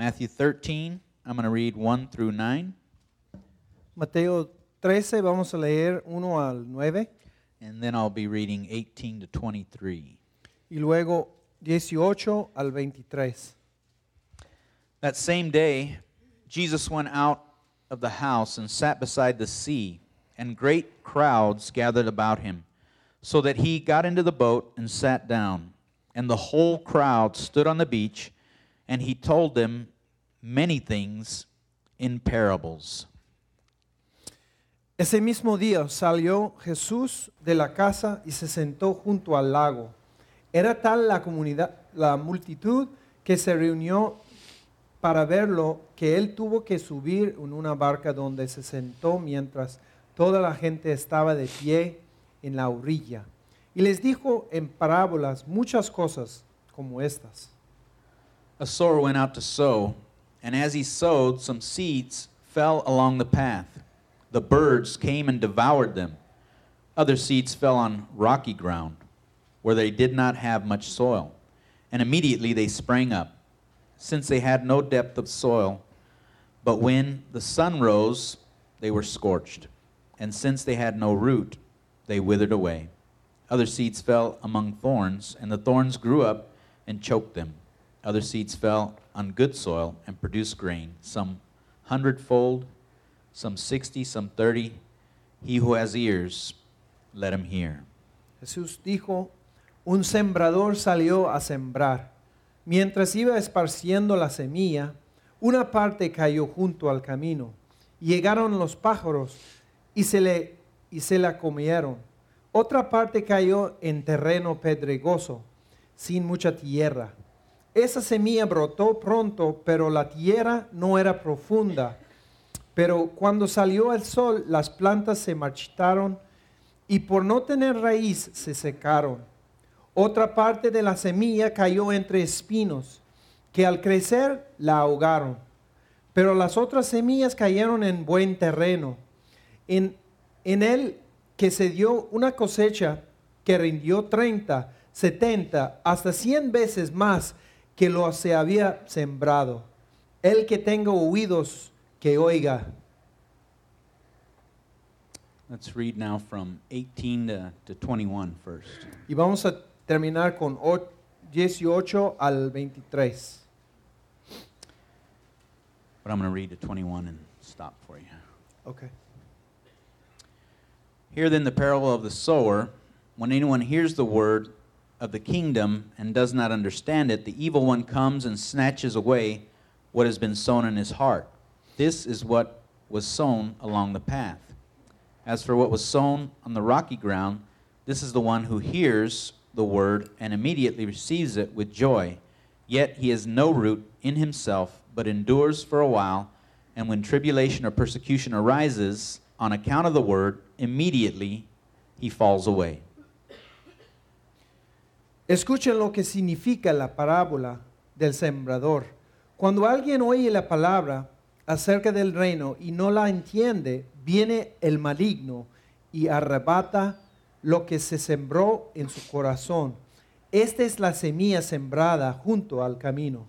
Matthew 13, I'm going to read 1 through 9, Mateo 13, vamos a leer 1 al 9 and then I'll be reading 18 to 23. y luego 18 al 23. That same day, Jesus went out of the house and sat beside the sea, and great crowds gathered about him, so that he got into the boat and sat down. And the whole crowd stood on the beach, and he told them many things in parables. Ese mismo día salió Jesús de la casa y se sentó junto al lago. Era tal la comunidad, la multitud que se reunió para verlo que él tuvo que subir en una barca donde se sentó mientras toda la gente estaba de pie en la orilla. Y les dijo en parábolas muchas cosas como estas. A sower went out to sow, and as he sowed, some seeds fell along the path. The birds came and devoured them. Other seeds fell on rocky ground, where they did not have much soil, and immediately they sprang up, since they had no depth of soil. But when the sun rose, they were scorched, and since they had no root, they withered away. Other seeds fell among thorns, and the thorns grew up and choked them. Other seeds fell on good soil and produced grain, some hundredfold, some sixty, some thirty. He who has ears, let him hear. Jesús dijo, un sembrador salió a sembrar. Mientras iba esparciendo la semilla, una parte cayó junto al camino. Llegaron los pájaros y se, le, y se la comieron. Otra parte cayó en terreno pedregoso, sin mucha tierra. Esa semilla brotó pronto, pero la tierra no era profunda. Pero cuando salió el sol, las plantas se marchitaron y por no tener raíz se secaron. Otra parte de la semilla cayó entre espinos, que al crecer la ahogaron. Pero las otras semillas cayeron en buen terreno, en, en él que se dio una cosecha que rindió 30, 70, hasta 100 veces más que lo se había sembrado. El que tenga oídos, que oiga. Let's read now from 18 to, to 21 first. Y vamos a terminar con o- 18 al 23. But I'm going to read to 21 and stop for you. Okay. Hear then the parable of the sower. When anyone hears the word of the kingdom and does not understand it, the evil one comes and snatches away what has been sown in his heart. This is what was sown along the path. As for what was sown on the rocky ground, this is the one who hears the word and immediately receives it with joy. Yet he has no root in himself, but endures for a while. And when tribulation or persecution arises on account of the word, immediately he falls away. Escuchen lo que significa la parábola del sembrador. Cuando alguien oye la palabra acerca del reino y no la entiende, viene el maligno y arrebata lo que se sembró en su corazón. Esta es la semilla sembrada junto al camino.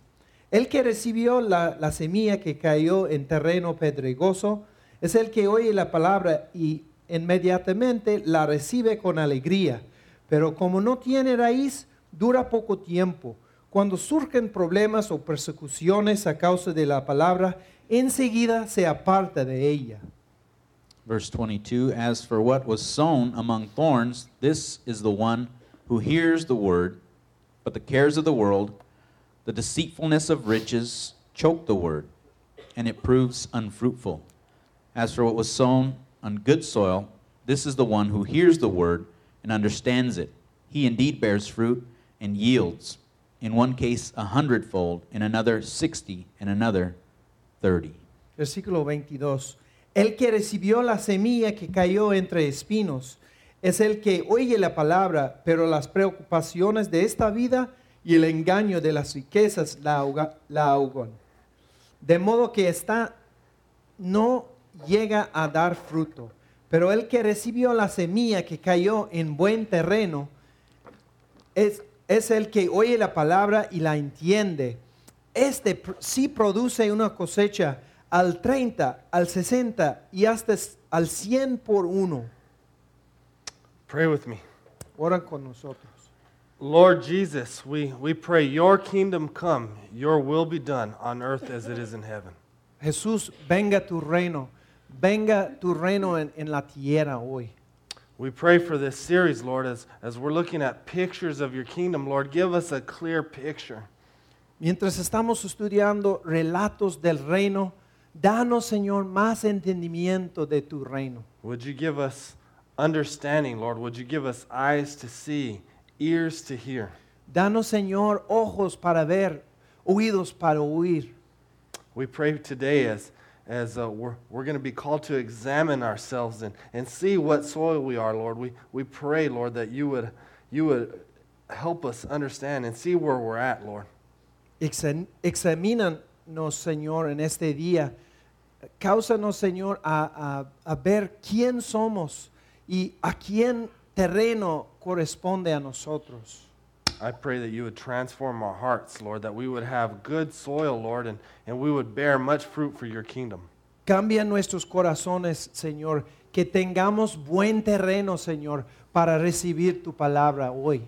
El que recibió la, la semilla que cayó en terreno pedregoso es el que oye la palabra y inmediatamente la recibe con alegría. Pero como no tiene raíz, dura poco tiempo. Cuando surgen problemas o persecuciones a causa de la palabra, enseguida se aparta de ella. Verse 22 As for what was sown among thorns, this is the one who hears the word, but the cares of the world, the deceitfulness of riches, choke the word, and it proves unfruitful. As for what was sown on good soil, this is the one who hears the word and understands it. He indeed bears fruit and yields, in one case a hundredfold, in another sixty, in another thirty. Versículo 22. El que recibió la semilla que cayó entre espinos es el que oye la palabra, pero las preocupaciones de esta vida y el engaño de las riquezas la, ahoga- la ahogan. De modo que esta no llega a dar fruto. Pero el que recibió la semilla que cayó en buen terreno es, es el que oye la palabra y la entiende. este sí produce una cosecha al 30, al 60 y hasta al 100 por uno. Pray with me. Ora con nosotros. Lord Jesus, we, we pray your kingdom come, your will be done on earth as it is in heaven. Jesús, venga tu reino, venga tu reino en, en la tierra hoy. We pray for this series, Lord, as, as we're looking at pictures of your kingdom. Lord, give us a clear picture. Mientras estamos estudiando relatos del reino, danos, Señor, más entendimiento de tu reino. Would you give us understanding, Lord? Would you give us eyes to see, ears to hear? Danos, Señor, ojos para ver, oídos para oír. We pray today as, as uh, we're, we're going to be called to examine ourselves and, and see what soil we are, Lord. We, we pray, Lord, that you would, you would help us understand and see where we're at, Lord. Exam- Examínanos, Señor, en este día. Cáusanos, Señor, a, a- a ver quién somos y a quién terreno corresponde a nosotros. I pray that you would transform our hearts, Lord, that we would have good soil, Lord, and, and we would bear much fruit for your kingdom. Cambia nuestros corazones, Señor, que tengamos buen terreno, Señor, para recibir tu palabra hoy.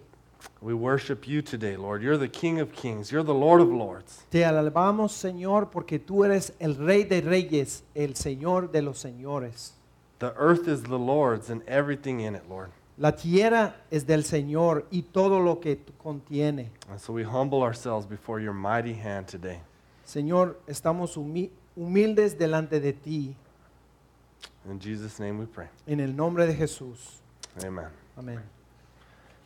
We worship you today, Lord. You're the King of kings, you're the Lord of lords. Te alabamos, Señor, porque tú eres el Rey de Reyes, el Señor de los Señores. The earth is the Lord's and everything in it, Lord. La tierra es del Señor y todo lo que contiene. And so we humble ourselves before your mighty hand today. Señor, estamos humi- humildes delante de ti. In Jesus' name we pray. En el nombre de Jesús. Amen. Amén.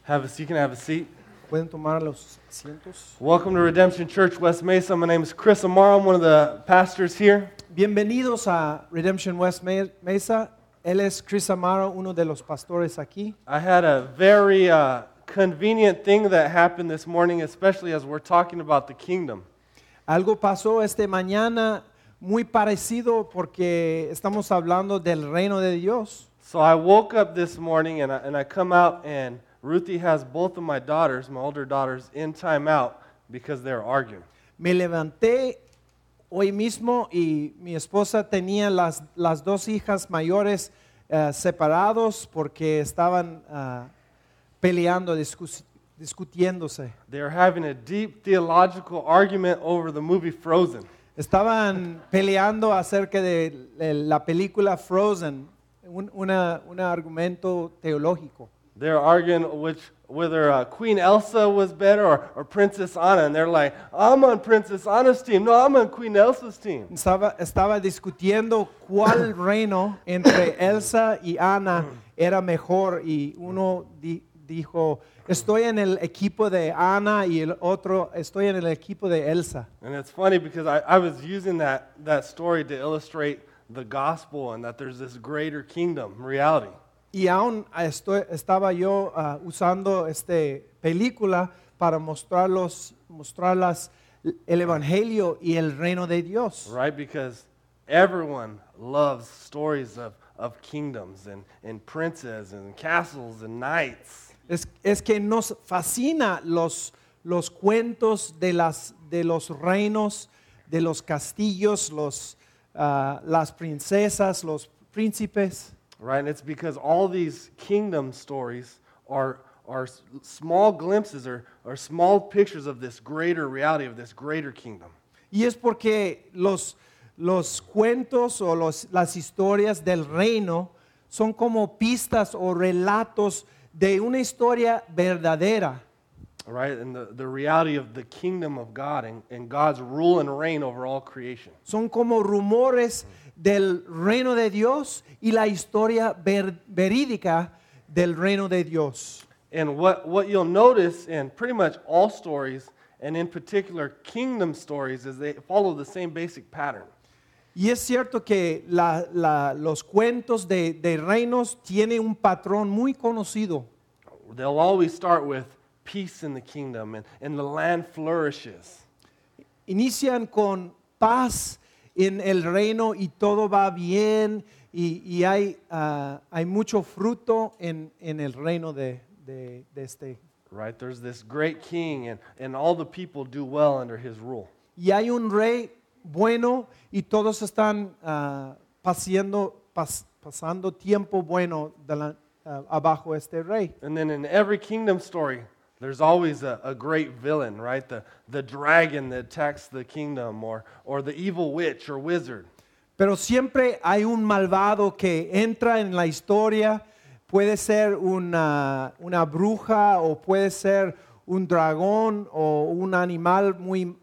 Have a, you can have a seat. ¿Pueden tomar los asientos? Welcome to Redemption Church West Mesa. My name is Chris Amaro. I'm one of the pastors here. Bienvenidos a Redemption West Mesa. Él es Chris Amaro, uno de los pastores aquí. I had a very uh, convenient thing that happened this morning, especially as we're talking about the kingdom. Algo pasó esta mañana muy parecido porque estamos hablando del reino de Dios. So I woke up this morning and I, and I come out, and Ruthie has both of my daughters, my older daughters, in timeout because they're arguing. Me levanté hoy mismo y mi esposa tenía las, las dos hijas mayores eh, separados porque estaban ah, peleando, discus- discutiéndose. They're having a deep theological argument over the movie Frozen. Estaban peleando acerca de de la película Frozen, un una- un argumento teológico. They're arguing which, whether uh, Queen Elsa was better or, or Princess Anna, and they're like, I'm on Princess Anna's team. No, I'm on Queen Elsa's team. Estaba, estaba discutiendo cuál reino entre Elsa y Ana era mejor y uno di- dijo, estoy en el equipo de Ana y el otro, estoy en el equipo de Elsa. And it's funny because I, I was using that, that story to illustrate the gospel and that there's this greater kingdom reality. Y aún estoy, estaba yo ah, usando esta película para mostrarlos, mostrarlas el Evangelio y el reino de Dios. right? Because everyone loves stories of, of kingdoms and, and princes and castles and knights. Es, es que nos fascina los, los cuentos de, las, de los reinos, de los castillos, los, ah, las princesas, los príncipes. Right? And it's because all these kingdom stories are, are small glimpses or, or small pictures of this greater reality, of this greater kingdom. Y es porque los, los cuentos o los- las historias del reino son como pistas o relatos de una historia verdadera. Right? And the, the reality of the kingdom of God and, and God's rule and reign over all creation. Son como rumores del reino de Dios y la historia ver- verídica del reino de Dios. And what, what you'll notice in pretty much all stories, and in particular kingdom stories, is they follow the same basic pattern. Y es cierto que la- la- los cuentos de, de reinos tienen un patrón muy conocido. They'll always start with peace in the kingdom and, and the land flourishes. Inician con paz en el reino y todo va bien y, y hay, ah, hay mucho fruto en, en el reino de, de- de este. Right? There's this great king, and, and all the people do well under his rule. y hay un rey bueno y todos están ah, paseando- pas- pasando tiempo bueno de la- ah, abajo este rey. And then in every kingdom story, there's always a, a great villain, right? The, the dragon that attacks the kingdom, or, or the evil witch or wizard. Pero siempre hay un malvado que entra en la historia, puede ser una, una bruja o puede ser un dragón o un animal muy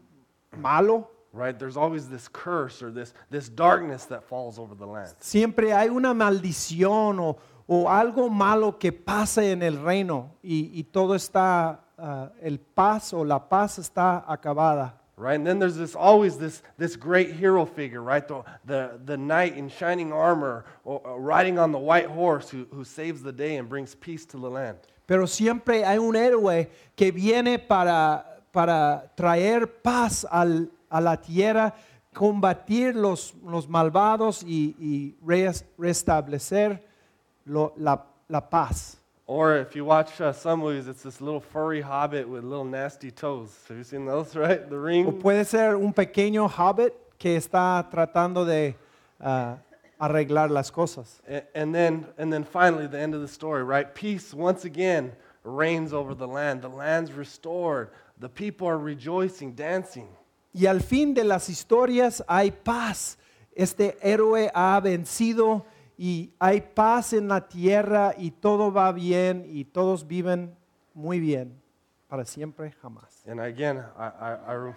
malo. Right? There's always this curse or this, this darkness that falls over the land. Siempre hay una maldición o, o algo malo que pasa en el reino y, y todo está, ah, el paz o la paz está acabada. Right? And then there's this always this, this great hero figure, right? The, the, the knight in shining armor or, or riding on the white horse who, who saves the day and brings peace to the land. Pero siempre hay un héroe que viene para, para traer paz al- a la tierra, combatir los, los malvados y, y res- restablecer lo- la, la paz. Or if you watch uh, some movies, it's this little furry hobbit with little nasty toes. Have you seen those, right? The O ring. puede ser un pequeño hobbit que está tratando de ah, arreglar las cosas. A- And then, and then finally, the end of the story, right? Peace once again reigns over the land. The land's restored. The people are rejoicing, dancing. Y al fin de las historias hay paz. Este héroe ha vencido y hay paz en la tierra y todo va bien y todos viven muy bien para siempre jamás. And again, I, I, I,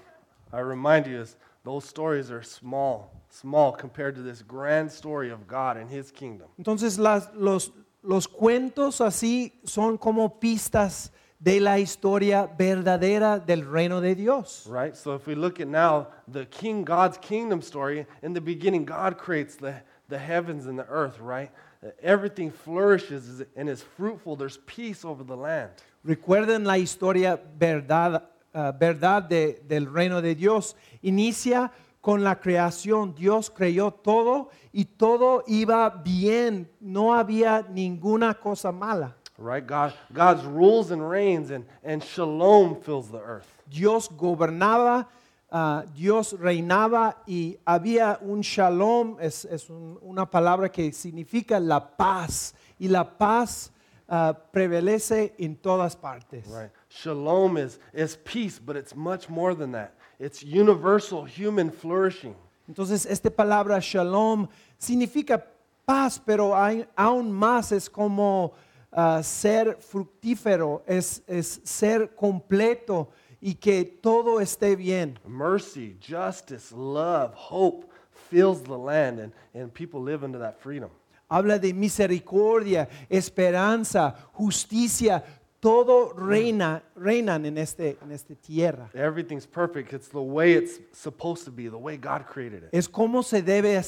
I remind you, is those stories are small, small compared to this grand story of God and His kingdom. Entonces las- los, los cuentos así son como pistas de la historia verdadera del reino de Dios. Right? So if we look at now the King God's kingdom story, in the beginning, God creates the, the heavens and the earth, right? Uh, Everything flourishes and is fruitful. There's peace over the land. Recuerden la historia verdad, ah, verdad de- del reino de Dios. Inicia con la creación. Dios creó todo y todo iba bien. No había ninguna cosa mala. Right? God, God's rules and reigns and, and shalom fills the earth. Dios gobernaba, ah, Dios reinaba y había un shalom, es, es un- una palabra que significa la paz. Y la paz ah, prevalece en todas partes. Right? Shalom is, is peace, but it's much more than that. It's universal human flourishing. Entonces, esta palabra shalom significa paz, pero hay- aún más es como ah, ser fructífero, es, es ser completo y que todo esté bien. Mercy, justice, love, hope fills the land, and, and people live into that freedom. Habla de misericordia, esperanza, justicia, todo reina, reinan en este, en esta tierra. Everything's perfect. It's the way it's supposed to be, the way God created it. Es como se debe,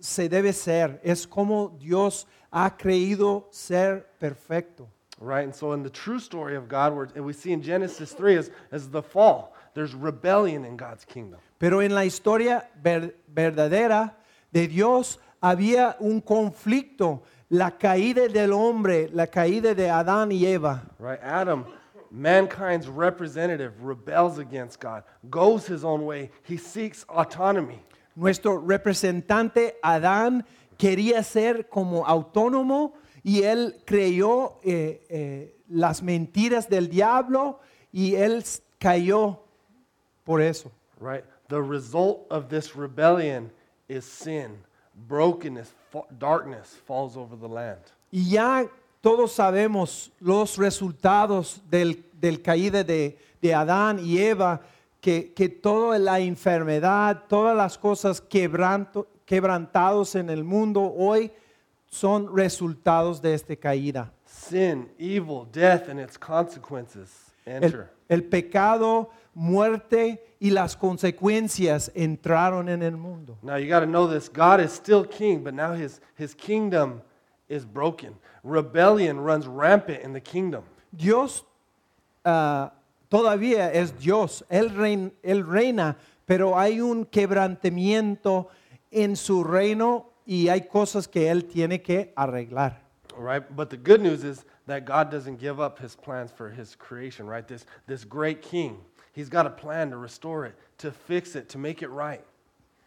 se debe ser, es como Dios ha creído ser perfecto. Right? And so, in the true story of God, we see in Genesis 3 is, is the fall. There's rebellion in God's kingdom. Pero en la historia ver- verdadera de Dios había un conflicto, la caída del hombre, la caída de Adán y Eva. Right? Adam, mankind's representative, rebels against God, goes his own way. He seeks autonomy. Nuestro representante Adán quería ser como autónomo y él creyó eh, eh, las mentiras del diablo y él cayó por eso. Right? The result of this rebellion is sin, brokenness, fa- darkness falls over the land. Y ya todos sabemos los resultados del, del caída de, de Adán y Eva, que, que toda la enfermedad, todas las cosas quebranto, quebrantados en el mundo hoy son resultados de esta caída. Sin, evil, death, and its consequences El, enter. el pecado, muerte y las consecuencias entraron en el mundo. Now you got to know this God is still king, but now his, his kingdom is broken. Rebellion runs rampant in the kingdom. Dios ah, todavía es Dios, él, rein- él reina, pero hay un quebrantamiento en su reino y hay cosas que él tiene que arreglar. Right? But the good news is that God doesn't give up his plans for his creation, right? This, this great king. He's got a plan to restore it, to fix it, to make it right.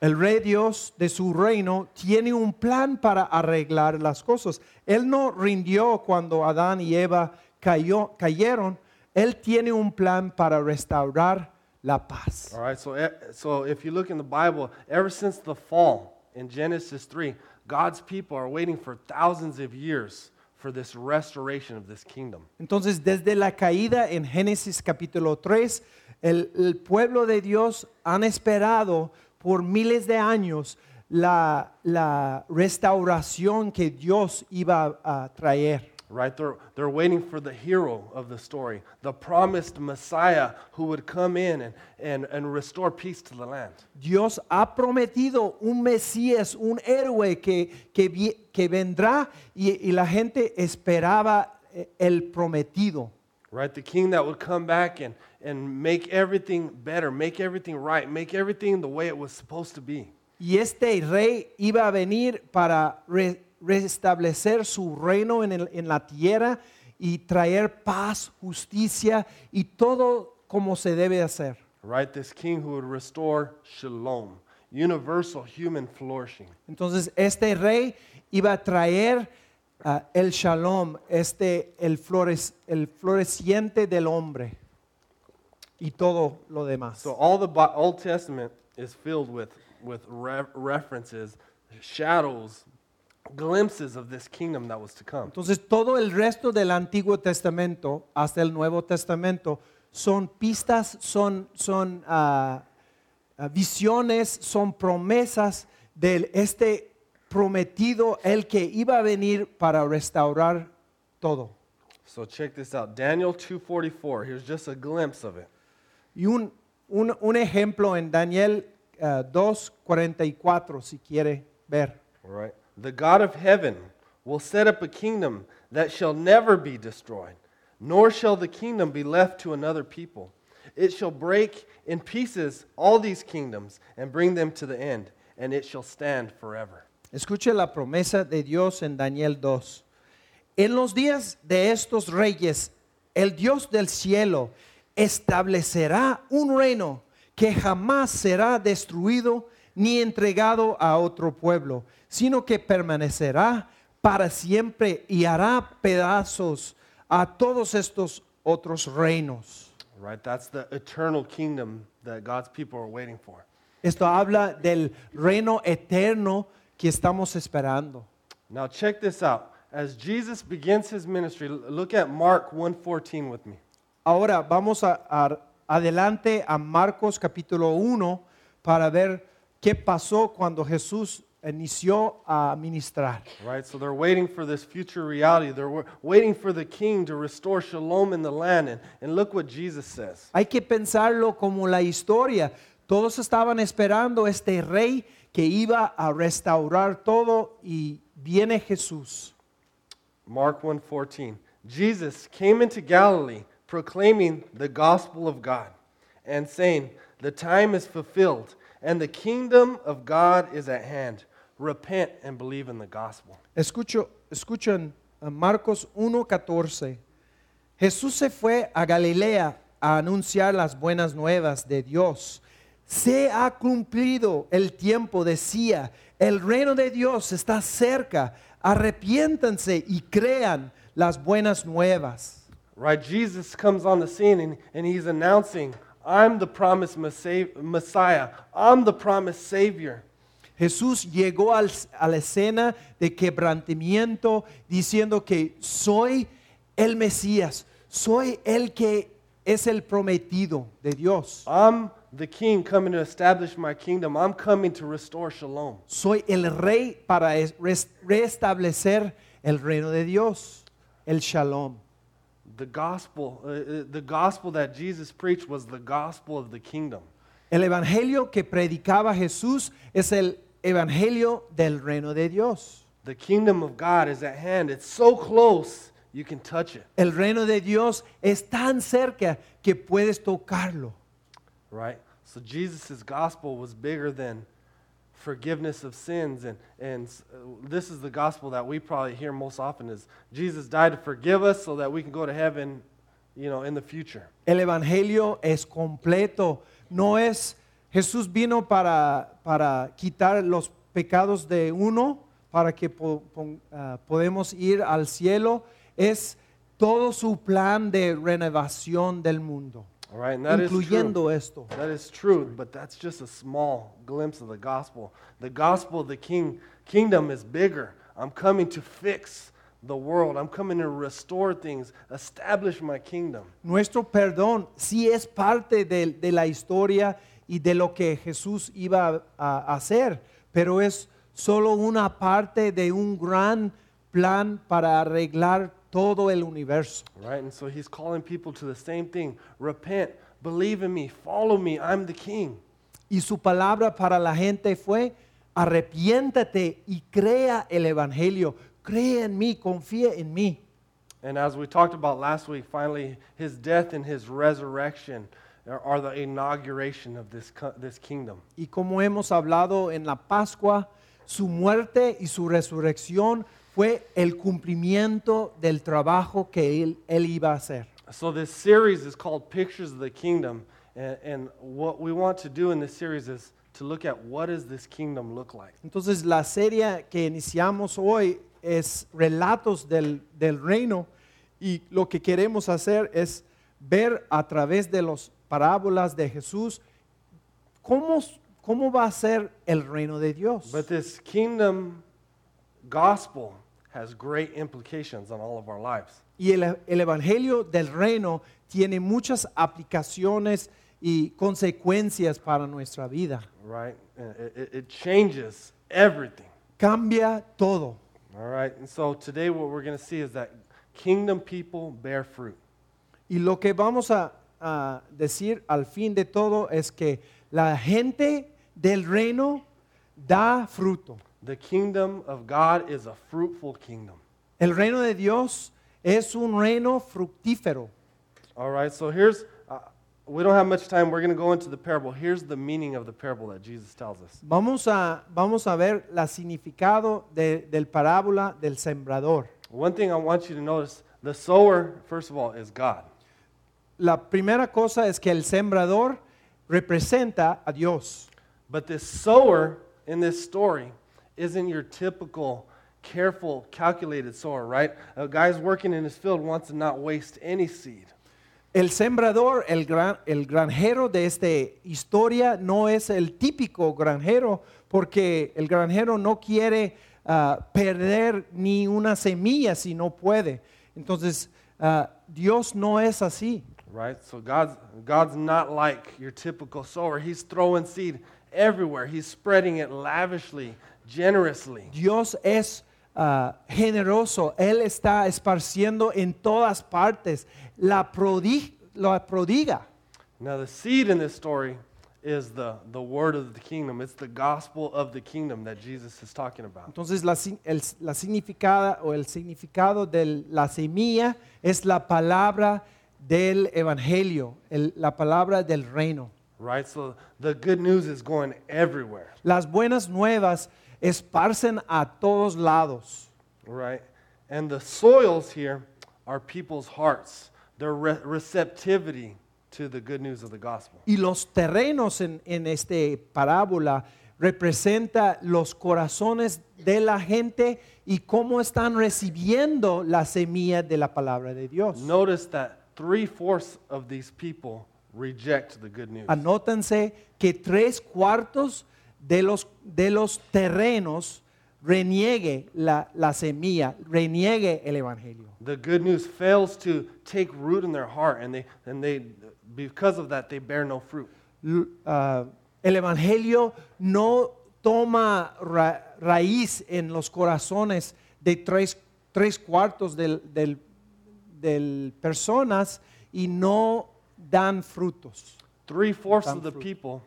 El rey Dios de su reino tiene un plan para arreglar las cosas. Él no rindió cuando Adán y Eva cayó- cayeron. Él tiene un plan para restaurar la paz. All right, so, e- so if you look in the Bible, ever since the fall in Genesis 3, God's people are waiting for thousands of years for this restoration of this kingdom. Entonces, desde la caída en Génesis capítulo 3, el, el pueblo de Dios han esperado por miles de años la, la restauración que Dios iba a, a traer. Right? They're, they're waiting for the hero of the story, the promised Messiah who would come in and, and, and restore peace to the land. Dios ha prometido un Mesías, un héroe que, que, que vendrá y, y la gente esperaba eh, el prometido. Right? The king that would come back and, and make everything better, make everything right, make everything the way it was supposed to be. Y este rey iba a venir para re- restablecer su reino en, el- en la tierra y traer paz, justicia y todo como se debe hacer. Right? This king who would restore shalom, universal human flourishing. Entonces este rey iba a traer ah, el shalom, este, el, flores, el floreciente del hombre y todo lo demás. So all the Old Testament is filled with, with re- references, shadows, glimpses of this kingdom that was to come. Entonces todo el resto del Antiguo Testamento hasta el Nuevo Testamento son pistas, son, son ah, visiones, son promesas de este prometido, el que iba a venir para restaurar todo. So check this out. Daniel 2:44. Here's just a glimpse of it. Y un, un, un ejemplo en Daniel ah, 2.44, si quiere ver. All right. The God of heaven will set up a kingdom that shall never be destroyed, nor shall the kingdom be left to another people. It shall break in pieces all these kingdoms and bring them to the end, and it shall stand forever. Escuche la promesa de Dios en Daniel 2. En los días de estos reyes, el Dios del cielo establecerá un reino que jamás será destruido ni entregado a otro pueblo, sino que permanecerá para siempre y hará pedazos a todos estos otros reinos. Right. That's the eternal kingdom that God's people are waiting for. Esto habla del reino eterno que estamos esperando. Now check this out. As Jesus begins his ministry, look at Mark 1:14 with me. Ahora vamos a, a- adelante a Marcos capítulo 1 para ver qué pasó cuando Jesús inició a ministrar. Right? So they're waiting for this future reality. They're wa- waiting for the king to restore shalom in the land. And, and look what Jesus says. Hay que pensarlo como la historia. Todos estaban esperando este rey que iba a restaurar todo y viene Jesús. Mark 1:14. Jesus came into Galilee proclaiming the gospel of God and saying, "The time is fulfilled and the kingdom of God is at hand. Repent and believe in the gospel." Escucho, escuchan a Marcos 1:14. Jesús se fue a Galilea a anunciar las buenas nuevas de Dios. Se ha cumplido el tiempo, decía, el reino de Dios está cerca. Arrepiéntanse y crean las buenas nuevas. Right? Jesus comes on the scene and, and he's announcing, I'm the promised Messiah. I'm the promised Savior. Jesús llegó al- a la escena de quebrantamiento diciendo que soy el Mesías, soy el que es el prometido de Dios. I'm the king coming to establish my kingdom. I'm coming to restore shalom. Soy el rey para es- res- restablecer el reino de Dios, el shalom. The gospel, uh, uh, the gospel that Jesus preached was the gospel of the kingdom. El evangelio que predicaba Jesús es el evangelio del reino de Dios. The kingdom of God is at hand. It's so close you can touch it, El reino de Dios es tan cerca que puedes tocarlo. right? So Jesus' gospel was bigger than forgiveness of sins and and uh, this is the gospel that we probably hear most often is Jesus died to forgive us so that we can go to heaven you know, in the future. El Evangelio es completo. No es Jesús vino para, para quitar los pecados de uno, para que po- ah, podemos ir al cielo. Es todo su plan de renovación del mundo, All right, and that is true. incluyendo esto. That is true, but that's just a small glimpse of the gospel. The gospel of the king, kingdom is bigger. I'm coming to fix the world. I'm coming to restore things, establish my kingdom. Nuestro perdón sí es parte de, de la historia y de lo que Jesús iba a, a hacer, pero es solo una parte de un gran plan para arreglar todo el universo. Right? And so he's calling people to the same thing. Repent, believe in me, follow me. I'm the king. Y su palabra para la gente fue, arrepiéntate y crea el Evangelio, cree en mí, confía en mí. And as we talked about last week, finally, his death and his resurrection are, the inauguration of this, this kingdom. Y como hemos hablado en la Pascua, su muerte y su resurrección fue el cumplimiento del trabajo que él, él iba a hacer. So, this series is called Pictures of the Kingdom. And, and what we want to do in this series is to look at what does this kingdom look like? Entonces la serie que iniciamos hoy es Relatos del, del Reino y lo que queremos hacer es ver a través de las parábolas de Jesús cómo, cómo va a ser el reino de Dios. But this kingdom gospel has great implications on all of our lives. Y el, el Evangelio del Reino tiene muchas aplicaciones y consecuencias para nuestra vida. right? It, it, it changes everything, Cambia todo. all right? And so today, what we're going to see is that kingdom people bear fruit. Y lo que vamos a, a decir al fin de todo es que la gente del reino da fruto. The kingdom of God is a fruitful kingdom. El reino de Dios es un reino fructífero. All right, so here's, uh, we don't have much time. We're going to go into the parable. Here's the meaning of the parable that Jesus tells us. Vamos a, vamos a ver la significado de, del parábola del sembrador. One thing I want you to notice the sower, first of all, is God. La primera cosa es que el sembrador representa a Dios. But this sower in this story isn't your typical careful, calculated sower, right? A guy's working in his field wants to not waste any seed. El sembrador, el, gran- el granjero de esta historia no es el típico granjero porque el granjero no quiere ah, perder ni una semilla si no puede. Entonces, ah, Dios no es así. right? So God's, God's not like your typical sower. He's throwing seed everywhere, He's spreading it lavishly, generously. Dios es ah, generoso. Él está esparciendo en todas partes. La, prodi- la prodiga. Now, the seed in this story is the, the word of the kingdom, it's the gospel of the kingdom that Jesus is talking about. Entonces la, el, la significada o el significado de la semilla es la palabra del evangelio, el- la palabra del reino. Right? So the good news is going everywhere. Las buenas nuevas esparcen a todos lados. Right? And the soils here are people's hearts, their re- receptivity to the good news of the gospel. Y los terrenos en, en esta parábola representa los corazones de la gente y cómo están recibiendo la semilla de la palabra de Dios. Notice that three fourths of these people reject the good news. Anótense que tres cuartos de los, de los terrenos reniegue la, la semilla, reniegue el evangelio. The good news fails to take root in their heart, and they, and they, because of that, they bear no fruit. Ah, el evangelio no toma ra- raíz en los corazones de tres, tres cuartos del, del, del personas y no dan frutos. Three fourths of the people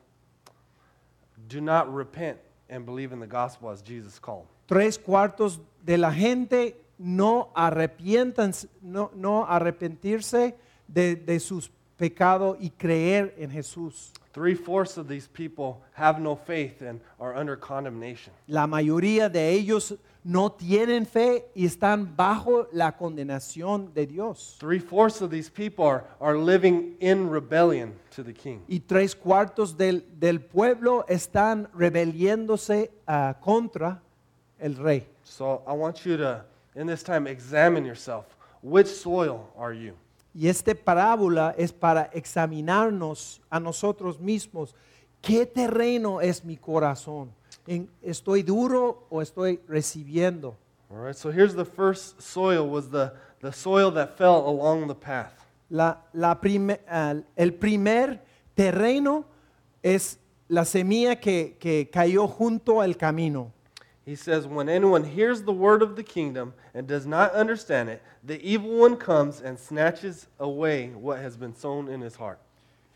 do not repent and believe in the gospel as Jesus called. tres cuartos de la gente no arrepientan, no, no arrepentirse de, de sus pecados y creer en Jesús. three fourths of these people have no faith and are under condemnation. La mayoría de ellos no tienen fe y están bajo la condenación de Dios. Three fourths of these people are, are living in rebellion to the king. Y tres cuartos del, del pueblo están rebeliéndose ah, contra el rey. So I want you to, in this time, examine yourself. Which soil are you? Y esta parábola es para examinarnos a nosotros mismos. ¿Qué terreno es mi corazón? ¿En- ¿Estoy duro o estoy recibiendo? All right, so here's the first soil was the, the soil that fell along the path. La, la prime- ah, el primer terreno es la semilla que, que cayó junto al camino. He says, When anyone hears the word of the kingdom and does not understand it, the evil one comes and snatches away what has been sown in his heart.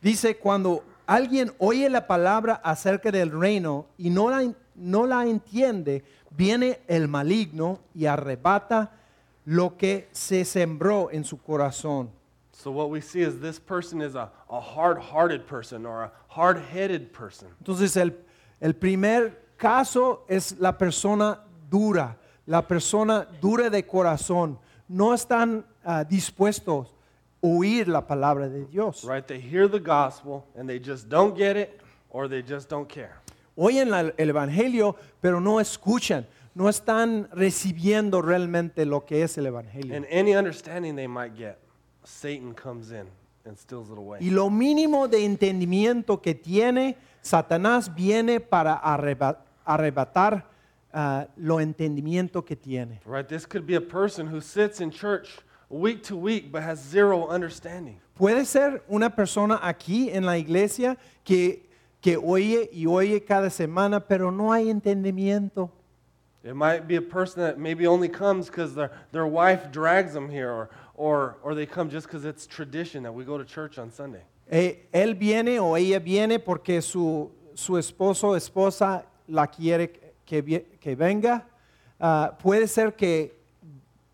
Dice, cuando alguien oye la palabra acerca del reino y no la, no la entiende, viene el maligno y arrebata lo que se sembró en su corazón. So, what we see is this person is a, a hard hearted person or a hard headed person. Entonces el, el primer caso es la persona dura, la persona dura de corazón. No están ah, dispuestos oír la palabra de Dios. Right? They hear the gospel and they just don't get it or they just don't care. Oyen la- el Evangelio, pero no escuchan, no están recibiendo realmente lo que es el Evangelio. And any understanding they might get, Satan comes in and steals it away. Y lo mínimo de entendimiento que tiene, Satanás viene para arreba- arrebatar ah, lo entendimiento que tiene. Right? This could be a person who sits in church week to week but has zero understanding. Puede ser una persona aquí en la iglesia que, que oye y oye cada semana, pero no hay entendimiento. It might be a person that maybe only comes because their, their wife drags them here, or, or, or they come just because it's tradition that we go to church on Sunday. Eh, él viene o ella viene porque su, su esposo o esposa la quiere que, que venga. Ah, puede ser que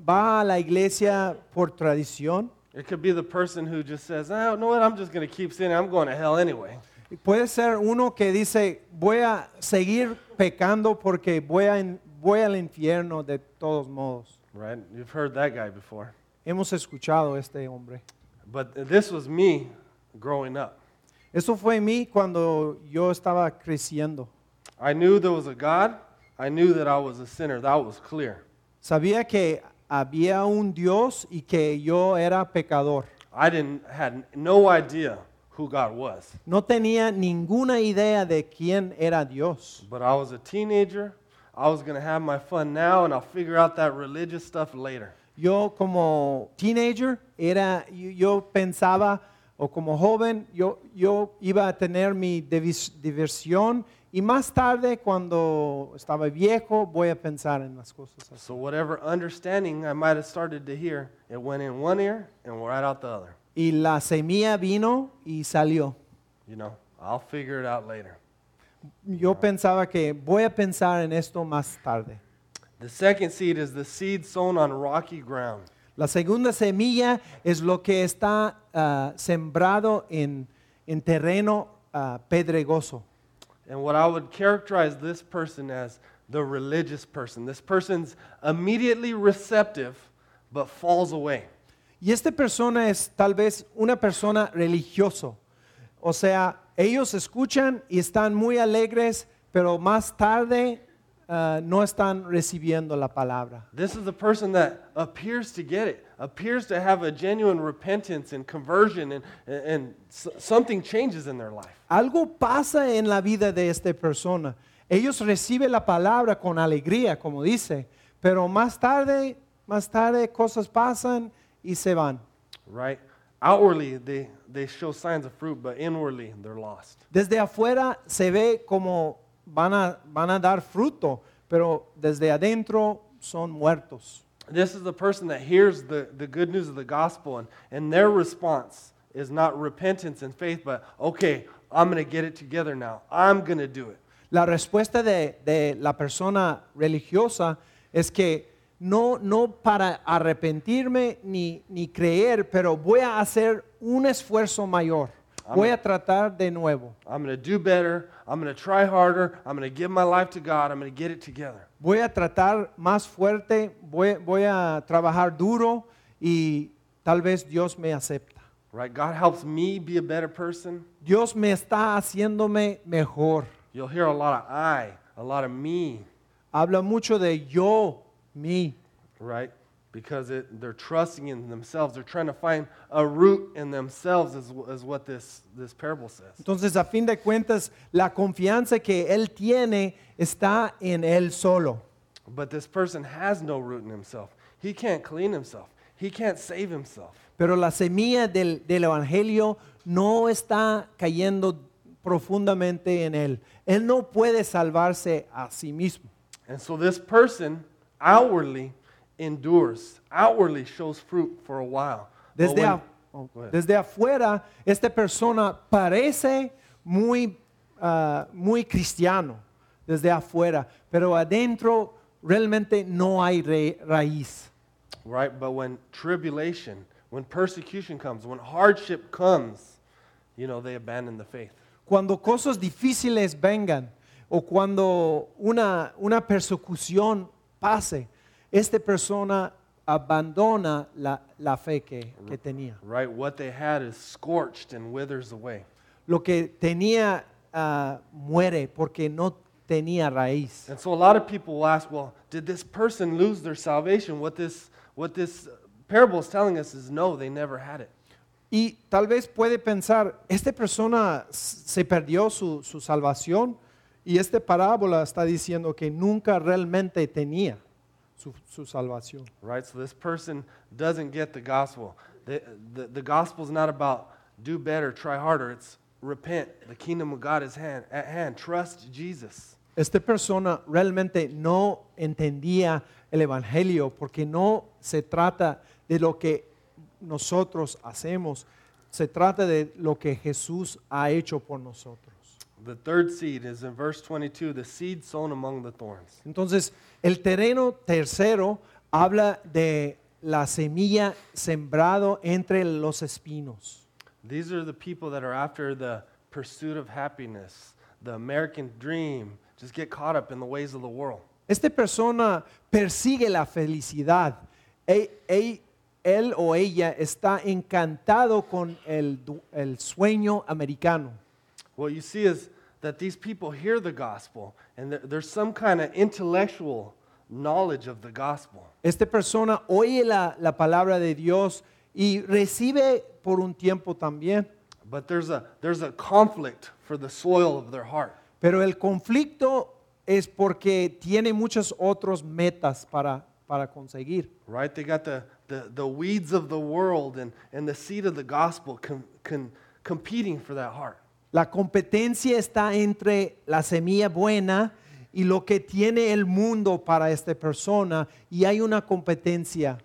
va a la iglesia por tradición. It could be the person who just says, oh, you know what, I'm just going to keep sinning. I'm going to hell anyway. Puede ser uno que dice, voy a seguir pecando porque voy, a voy al infierno de todos modos. Right? You've heard that guy before. Hemos escuchado este hombre. But this was me growing up. Eso fue mí cuando yo estaba creciendo. I knew there was a God. I knew that I was a sinner. That was clear. Sabía que había un Dios y que yo era pecador. I didn't had no idea who God was. No tenía ninguna idea de quién era Dios. But I was a teenager. I was going to have my fun now, and I'll figure out that religious stuff later. Yo como teenager era, yo, yo pensaba, o como joven, yo, yo iba a tener mi diversión y más tarde cuando estaba viejo voy a pensar en las cosas así. So whatever understanding I might have started to hear, it went in one ear and right out the other. Y la semilla vino y salió. You know, I'll figure it out later. Yo pensaba que voy a pensar en esto más tarde. The second seed is the seed sown on rocky ground. La segunda semilla es lo que está ah, sembrado en, en terreno ah, pedregoso. And what I would characterize this person as the religious person. This person's immediately receptive but falls away. Y esta persona es tal vez una persona religioso. O sea, ellos escuchan y están muy alegres, pero más tarde ah, no están recibiendo la palabra. This is the person that appears to get it, appears to have a genuine repentance and conversion, and, and something changes in their life. Algo pasa en la vida de esta persona. Ellos reciben la palabra con alegría, como dice, pero más tarde, más tarde cosas pasan y se van. right? Outwardly, they, they show signs of fruit, but inwardly, they're lost. Desde afuera se ve como van a, van a dar fruto, pero desde adentro son muertos. This is the person that hears the, the good news of the gospel, and, and their response is not repentance and faith, but, okay, I'm going to get it together now. I'm going to do it. La respuesta de, de la persona religiosa es que no, no para arrepentirme ni, ni creer, pero voy a hacer un esfuerzo mayor. I'm Voy a tratar de nuevo. I'm going to do better. I'm going to try harder. I'm going to give my life to God. I'm going to get it together. Voy a tratar más fuerte, voy, voy a trabajar duro y tal vez Dios me acepta. Right? God helps me be a better person. Dios me está haciéndome mejor. You'll hear a lot of I, a lot of me, Habla mucho de yo, mí. right? Because it, they're trusting in themselves. They're trying to find a root in themselves, is, is what this, this parable says. Entonces, a fin de cuentas, la confianza que él tiene está en él solo. But this person has no root in himself. He can't clean himself, he can't save himself. Pero la semilla del, del Evangelio no está cayendo profundamente en él. Él no puede salvarse a sí mismo. And so this person outwardly endures, outwardly shows fruit for a while. Desde, when- a- ahead. desde afuera, esta persona parece muy, ah, muy cristiano, desde afuera, pero adentro realmente no hay re- raíz. right? But when tribulation, when persecution comes, when hardship comes, you know, they abandon the faith. Cuando cosas difíciles vengan o cuando una, una persecución pase, esta persona abandona la, la fe que, que tenía. Right? What they had is scorched and withers away. Lo que tenía ah, muere porque no tenía raíz. And so a lot of people will ask, well, did this person lose their salvation? What this what this parable is telling us is no, they never had it. Y tal vez puede pensar, esta persona se perdió su, su salvación y esta parábola está diciendo que nunca realmente tenía su, su salvación. Right? So this person doesn't get the gospel. The, the, the gospel is not about do better, try harder. It's repent. The kingdom of God is hand, at hand. Trust Jesus. Esta persona realmente no entendía el Evangelio porque no se trata de lo que nosotros hacemos, se trata de lo que Jesús ha hecho por nosotros. Entonces, el terreno tercero habla de la semilla sembrado entre los espinos. These are the people that are after the pursuit of happiness, the American dream, just get caught up in the ways of the world. Esta persona persigue la felicidad. E- e- él o ella está encantado con el, el sueño americano. What you see is that these people hear the gospel and there's some kind of intellectual knowledge of the gospel. Esta persona oye la, la palabra de Dios y recibe por un tiempo también. But there's a, there's a conflict for the soil of their heart. Pero el conflicto es porque tiene muchas otras metas para, para conseguir. Right? They got the, the, the weeds of the world and, and the seed of the gospel com, com, competing for that heart. La competencia está entre la semilla buena y lo que tiene el mundo para esta persona y hay una competencia.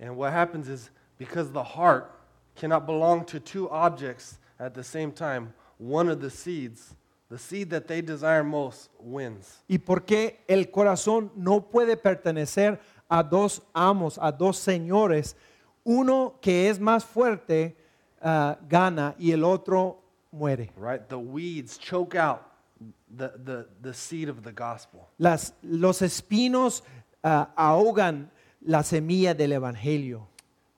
And what happens is because the heart cannot belong to two objects at the same time, one of the seeds, the seed that they desire most, wins. Y porque el corazón no puede pertenecer a dos amos, a dos señores, uno que es más fuerte ah, gana y el otro muere. Right? The weeds choke out the, the, the seed of the gospel. Las, los espinos ah, ahogan la semilla del evangelio.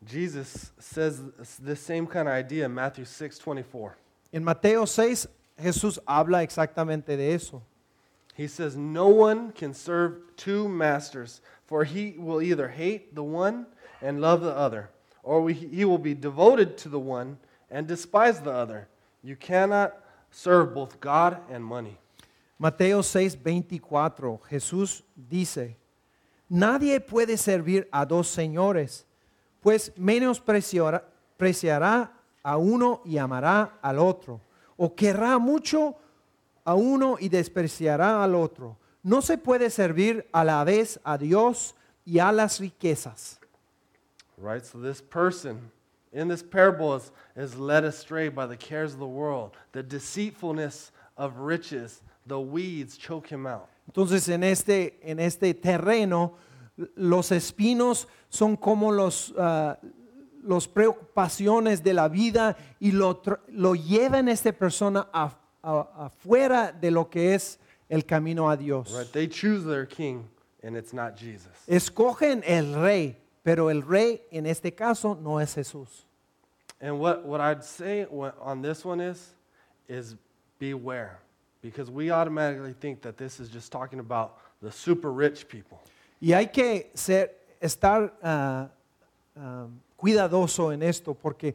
Jesus says the same kind of idea in Matthew 6 24. En Mateo 6 Jesús habla exactamente de eso. He says, No one can serve two masters, for he will either hate the one and love the other, or he will be devoted to the one and despise the other. You cannot serve both God and money. Mateo 6, 24, Jesús dice, nadie puede servir a dos señores, pues menospreciará preciará a uno y amará al otro, o querrá mucho a uno y despreciará al otro. No se puede servir a la vez a Dios y a las riquezas. Right? So this person in this parable is, is led astray by the cares of the world, the deceitfulness of riches, the weeds choke him out. Entonces en este, en este terreno los espinos son como los, ah, los preocupaciones de la vida y lo, lo llevan a esta persona a- a- afuera de lo que es el camino a Dios. Right? They choose their king, and it's not Jesus. Escogen el rey, pero el rey en este caso no es Jesús. And what, what I'd say on this one is, is beware. Because we automatically think that this is just talking about the super rich people. Y hay que ser, estar ah, cuidadoso en esto porque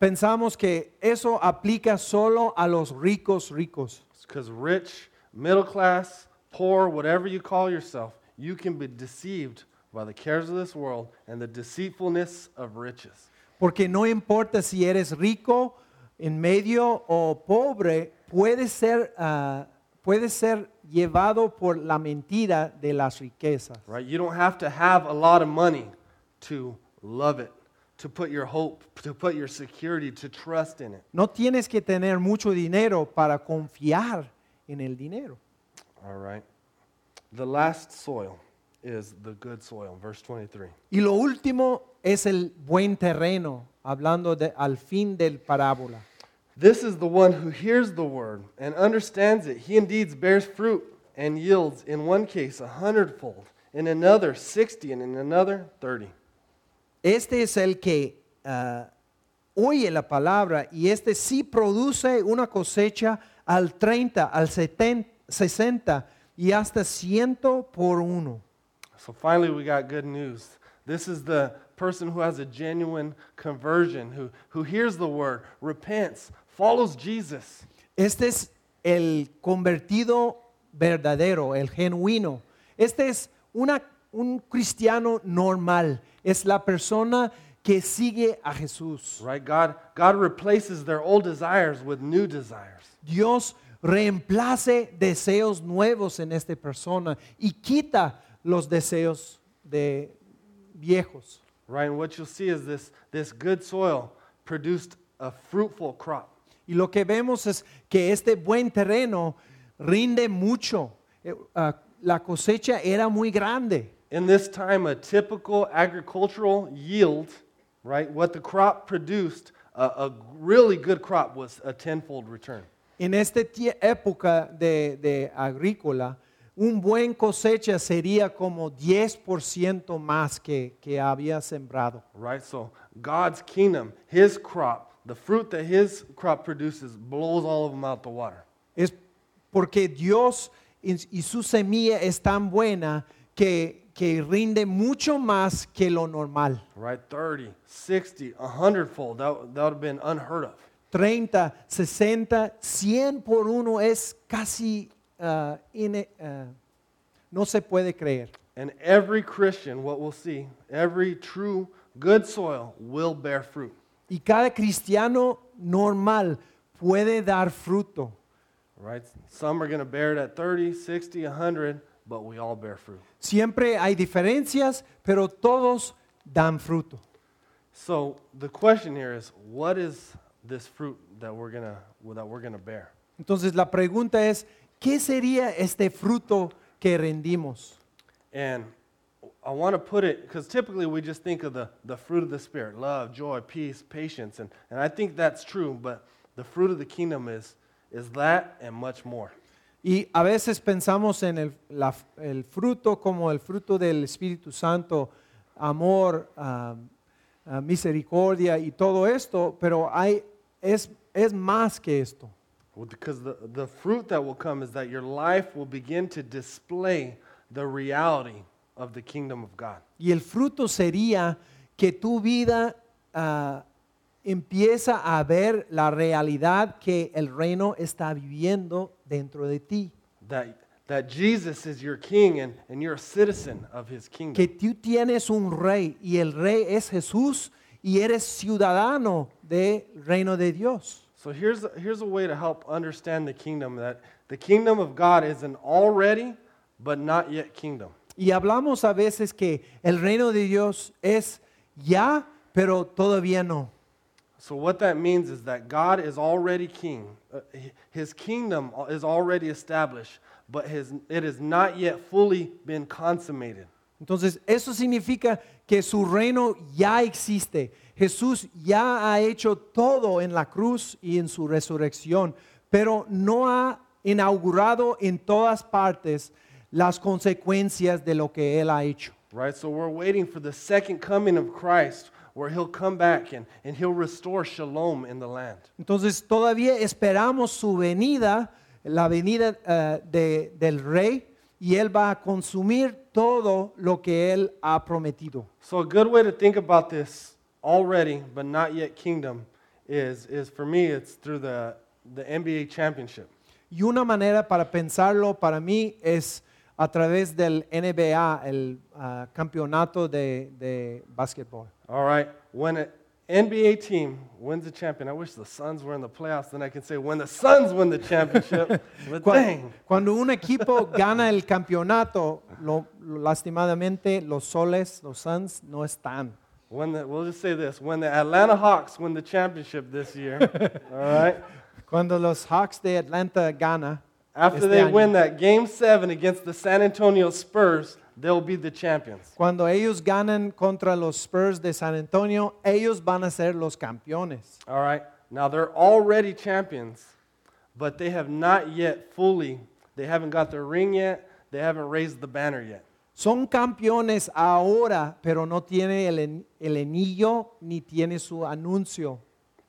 pensamos que eso aplica solo a los ricos ricos. Because rich, middle class, poor, whatever you call yourself, you can be deceived by the cares of this world and the deceitfulness of riches. Porque no importa si eres rico, en medio o pobre, puedes ser, ah, puedes ser llevado por la mentira de las riquezas. Right? You don't have to have a lot of money to love it, to put your hope, to put your security, to trust in it. No tienes que tener mucho dinero para confiar en el dinero. All right. The last soil is the good soil, verse 23. Y lo último es el buen terreno, hablando de, al fin del parábola. This is the one who hears the word and understands it. He indeed bears fruit and yields, in one case, a hundredfold, in another, sixty, and in another, thirty. Este es el que ah, oye la palabra y este sí produce una cosecha al 30, al 70, 60 y hasta 100 por uno. So finally, we got good news. This is the person who has a genuine conversion, who, who hears the word, repents, follows Jesus. Este es el convertido verdadero, el genuino. Este es una- un cristiano normal. Es la persona que sigue a Jesús. Right? God, God replaces their old desires with new desires. Dios reemplace deseos nuevos en esta persona y quita los deseos de viejos. Right? And what you'll see is this, this good soil produced a fruitful crop. Y lo que vemos es que este buen terreno rinde mucho. Eh, ah, la cosecha era muy grande. In this time, a typical agricultural yield, right, what the crop produced, a, a really good crop was a tenfold return. En esta época de, de agrícola, un buen cosecha sería como 10% más que, que había sembrado. Right? So God's kingdom, his crop, the fruit that his crop produces blows all of them out the water. Es porque Dios y su semilla es tan buena que, que rinde mucho más que lo normal. Right? 30, 60, 100 fold. That, that would have been unheard of. 30, 60, 100 por uno es casi ah, ine- ah, no se puede creer. And every Christian, what we'll see, every true good soil will bear fruit. Y cada cristiano normal puede dar fruto. Right? Some are going to bear it at 30, 60, 100, but we all bear fruit. Siempre hay diferencias, pero todos dan fruto. So the question here is, what is this fruit that we're gonna that we're gonna bear? Entonces la pregunta es, ¿qué sería este fruto que rendimos? And I want to put it because typically we just think of the, the fruit of the spirit, love, joy, peace, patience, and, and I think that's true, but the fruit of the kingdom is is that and much more. Y a veces pensamos en el, la- el fruto como el fruto del Espíritu Santo, amor, ah, ah, misericordia y todo esto, pero hay, es, es más que esto. Because the, the fruit that will come is that your life will begin to display the reality of the kingdom of God. Y el fruto sería que tu vida ah, empieza a ver la realidad que el reino está viviendo dentro de ti. That, that Jesus is your king and, and you're a citizen of his kingdom. Que tú tienes un rey y el rey es Jesús y eres ciudadano del reino de Dios. So here's, here's a way to help understand the kingdom that the kingdom of God is an already but not yet kingdom. Y hablamos a veces que el reino de Dios es ya, pero todavía no. So what that means is that God is already king. Uh, his kingdom is already established, but his, it has not yet fully been consummated. Entonces, eso significa que su reino ya existe. Jesús ya ha hecho todo en la cruz y en su resurrección, pero no ha inaugurado en todas partes las consecuencias de lo que Él ha hecho. Right? So we're waiting for the second coming of Christ where he'll come back and, and he'll restore shalom in the land. Entonces, todavía esperamos su venida, la venida eh, de- del rey, y Él va a consumir todo lo que Él ha prometido. So a good way to think about this already but not yet kingdom is, is for me it's through the, the NBA championship. Y una manera para pensarlo para mí es a través del NBA, el ah, campeonato de, de básquetbol. All right. When an NBA team wins a champion, I wish the Suns were in the playoffs, then I can say when the Suns win the championship. but Cua- dang. Cuando un equipo gana el campeonato, lo- lastimadamente los soles, los Suns, no están. When the, we'll just say this when the Atlanta Hawks win the championship this year, all right, Cuando los Hawks de Atlanta gana, after Este they año. win that game seven against the San Antonio Spurs, they'll be the champions. cuando ellos ganan contra los Spurs de San Antonio, ellos van a ser los campeones. All right, now they're already champions, but they have not yet fully, they haven't got their ring yet, they haven't raised the banner yet. Son campeones ahora, pero no tiene el, el anillo ni tiene su anuncio.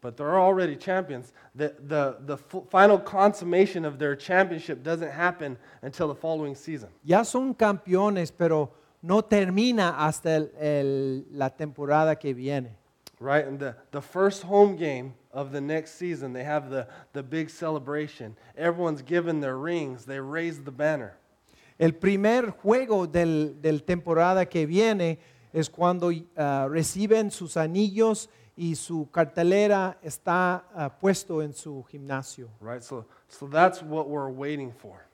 But they're already champions. The, the, the final consummation of their championship doesn't happen until the following season. Ya son campeones, pero no termina hasta el- el- la temporada que viene. Right? And the, the first home game of the next season, they have the, the big celebration. Everyone's given their rings, they raise the banner. El primer juego del, del temporada que viene es cuando ah, reciben sus anillos y su cartelera está ah, puesto en su gimnasio. Right? So, so that's what we're waiting for.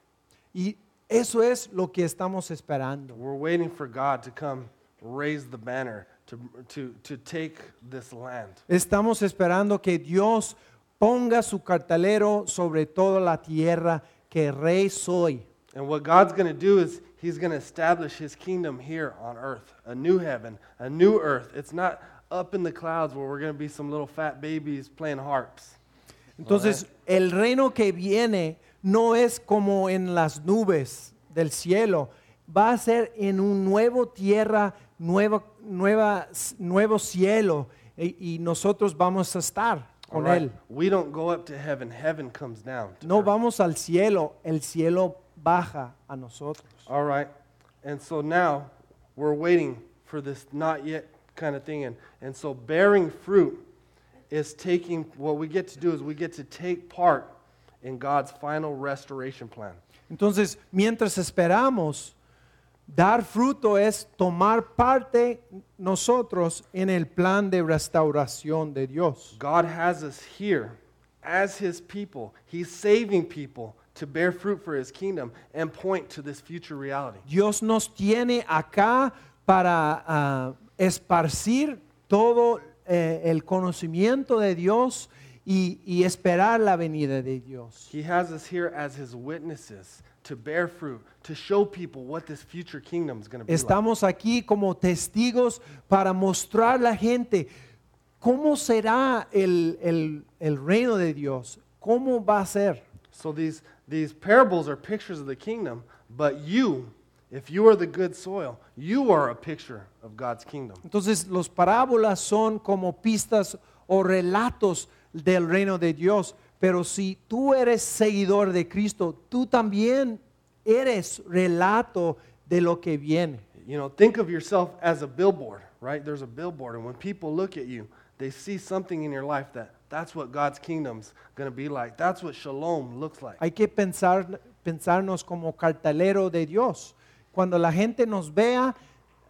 Y eso es lo que estamos esperando. We're waiting for God to come raise the banner to, to, to take this land. Estamos esperando que Dios ponga su cartelero sobre toda la tierra, que rey soy. And what God's going to do is He's going to establish His kingdom here on earth a new heaven, a new earth. It's not up in the clouds where we're going to be some little fat babies playing harps. Entonces, el reino que viene no es como en las nubes del cielo, va a ser en un nuevo tierra, nueva, nueva, nuevo cielo, y, y nosotros vamos a estar con right? él. We don't go up to heaven, heaven comes down. to No earth. vamos al cielo, el cielo baja a nosotros. All right. And so now we're waiting for this not yet kind of thing. And, and so bearing fruit is taking, what we get to do is we get to take part in God's final restoration plan. Entonces, mientras esperamos, dar fruto es tomar parte nosotros en el plan de restauración de Dios. God has us here as His people. He's saving people to bear fruit for His kingdom and point to this future reality. Dios nos tiene acá para ah, esparcir todo eh, el conocimiento de Dios y, y esperar la venida de Dios. He has us here as His witnesses to bear fruit, to show people what this future kingdom is going to be like. Estamos aquí como testigos para mostrar a la gente cómo será el, el- el reino de Dios, cómo va a ser. So these, these parables are pictures of the kingdom, but you, if you are the good soil, you are a picture of God's kingdom. Entonces, los parábolas son como pistas o relatos del reino de Dios. Pero si tú eres seguidor de Cristo, tú también eres relato de lo que viene. You know, think of yourself as a billboard, right? There's a billboard, and when people look at you, they see something in your life that that's what God's kingdom's going to be like. That's what shalom looks like. Hay que pensar, pensarnos como cartelero de Dios. Cuando la gente nos vea,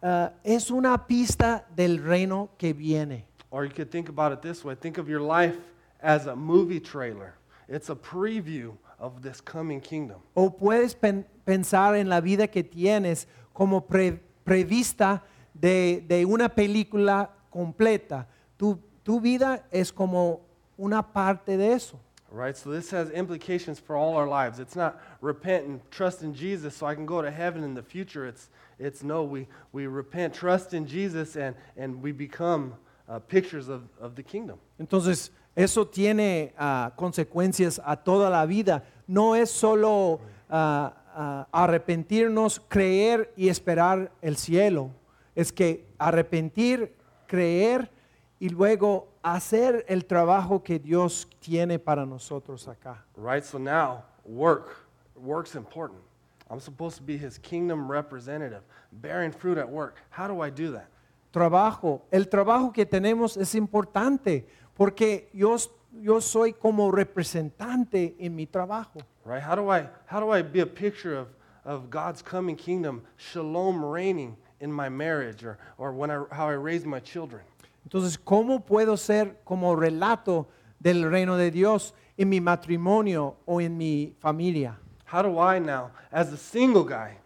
ah, es una pista del reino que viene. Or you could think about it this way think of your life as a movie trailer, it's a preview of this coming kingdom. O puedes pen- pensar en la vida que tienes como pre- prevista de, de una película completa. Tu, tu vida es como una parte de eso. Right? So this has implications for all our lives. It's not repent and trust in Jesus so I can go to heaven in the future. It's, it's no, we, we repent, trust in Jesus, and, and we become uh, pictures of, of the kingdom. Entonces, eso tiene ah, consecuencias a toda la vida. No es solo ah, arrepentirnos, creer y esperar el cielo. Es que arrepentir, creer y luego hacer el trabajo que Dios tiene para nosotros acá. Right? So now, work. Work's important. I'm supposed to be his kingdom representative, bearing fruit at work. How do I do that? Trabajo. El trabajo que tenemos es importante porque yo, yo soy como representante en mi trabajo. Right? How do I how do I be a picture of, of God's coming kingdom, shalom reigning in my marriage or, or when I, how I raise my children? Entonces, ¿cómo puedo ser como relato del reino de Dios en mi matrimonio o en mi familia? How do I now, as a single guy,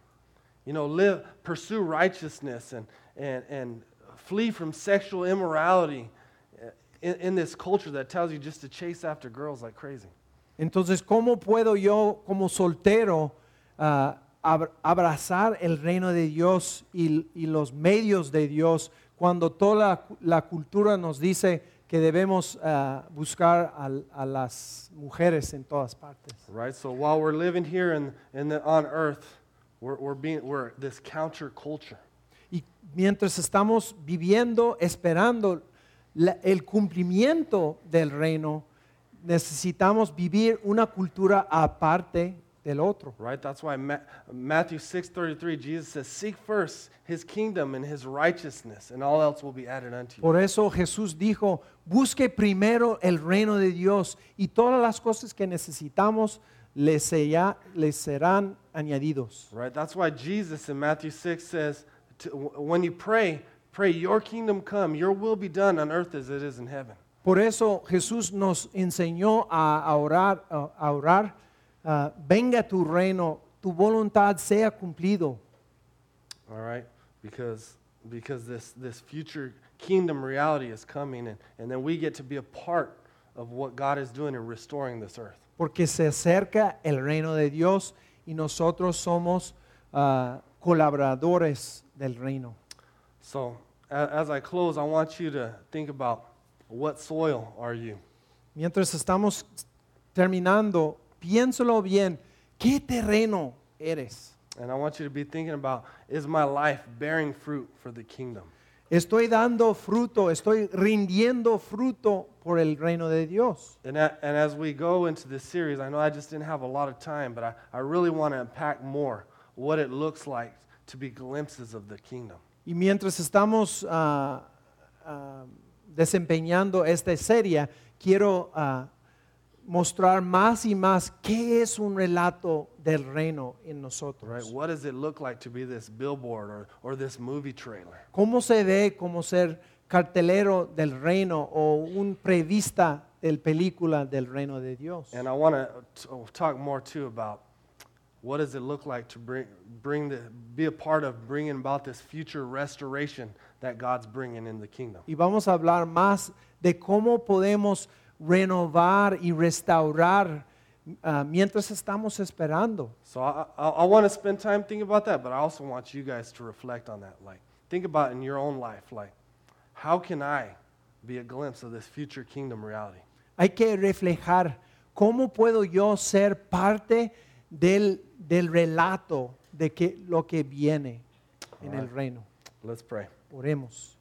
you know, live, pursue righteousness and, and, and flee from sexual immorality uh, in, in this culture that tells you just to chase after girls like crazy? Entonces, ¿cómo puedo yo como soltero ab- abrazar el reino de Dios y, y los medios de Dios cuando toda la, la cultura nos dice que debemos ah, buscar al- a, las mujeres en todas partes? Right? So while we're living here the, on earth, we're, we're, being, we're this counterculture. Y mientras estamos viviendo, esperando la- el cumplimiento del reino, necesitamos vivir una cultura aparte del otro. Right? That's why Ma- Matthew 6:33 Jesus says, "Seek first his kingdom and his righteousness, and all else will be added unto you." Por eso Jesús dijo, busque primero el reino de Dios y todas las cosas que necesitamos les, sea- les serán añadidos. Right? That's why Jesus in Matthew 6 says, to, when you pray, pray your kingdom come, your will be done on earth as it is in heaven. Por eso Jesús nos enseñó a orar, a orar, ah, venga tu reino, tu voluntad sea cumplido. All right? Because because this this future kingdom reality is coming and, and then we get to be a part of what God is doing in restoring this earth. porque se acerca el reino de Dios y nosotros somos ah, colaboradores del reino. So, as I close, I want you to think about what soil are you? Mientras estamos terminando, piénsalo bien, ¿qué terreno eres? And I want you to be thinking about is my life bearing fruit for the kingdom? Estoy dando fruto, estoy rindiendo fruto por el reino de Dios. And, a- and as we go into this series, I know I just didn't have a lot of time, but I, I really want to unpack more what it looks like to be glimpses of the kingdom. Y mientras estamos ah, ah, desempeñando esta serie, quiero ah, mostrar más y más qué es un relato del reino en Right? nosotros. What does it look like to be this billboard or, or this movie trailer? ¿Cómo se ve como ser cartelero del reino o un prevista del película del reino de Dios? And I want to talk more too about what does it look like to bring, bring the, be a part of bringing about this future restoration that God's bringing in the kingdom. Y vamos a hablar más de cómo podemos renovar y restaurar ah, mientras estamos esperando. So I, I, I want to spend time thinking about that, but I also want you guys to reflect on that. Like, think about in your own life, like, how can I be a glimpse of this future kingdom reality? Hay que reflejar cómo puedo yo ser parte del, del relato de que, lo que viene en el Alright. reino. Let's pray. Oremos.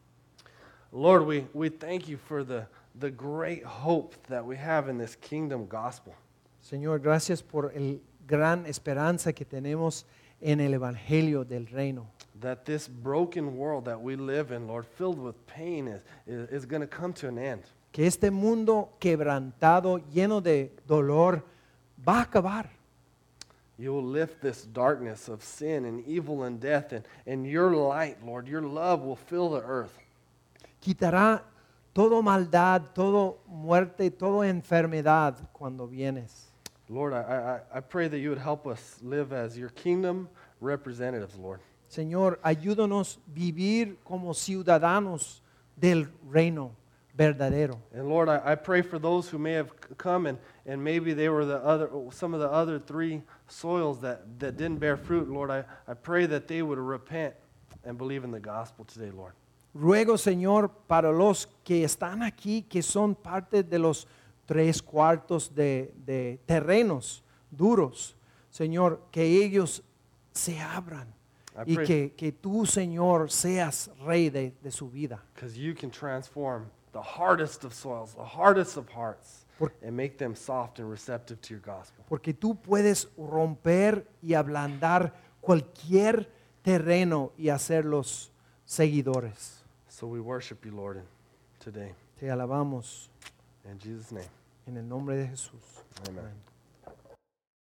Lord, we, we thank you for the, the great hope that we have in this kingdom gospel. Señor, gracias por el gran esperanza que tenemos en el Evangelio del Reino. That this broken world that we live in, Lord, filled with pain, is, is, is going to come to an end. Que este mundo quebrantado, lleno de dolor, va a acabar. You will lift this darkness of sin and evil and death, and, and your light, Lord, your love will fill the earth. Quitará toda maldad, toda muerte, toda enfermedad cuando vienes. Lord, I, I, I pray that you would help us live as your kingdom representatives, Lord. Señor, ayúdanos vivir como ciudadanos del reino, verdadero. And Lord, I, I pray for those who may have c- come and, and maybe they were the other, some of the other three soils that, that didn't bear fruit. Lord, I, I pray that they would repent and believe in the gospel today, Lord. Ruego, Señor, para los que están aquí, que son parte de los tres cuartos de, de terrenos duros, Señor, que ellos se abran y que, que tú, Señor, seas rey de, de su vida. Because you can transform the hardest of soils, the hardest of hearts, Por- and make them soft and receptive to your gospel. Porque tú puedes romper y ablandar cualquier terreno y hacerlos seguidores. So we worship you, Lord, today. Te alabamos In Jesus' name, en el nombre de Jesús. amen. Amén.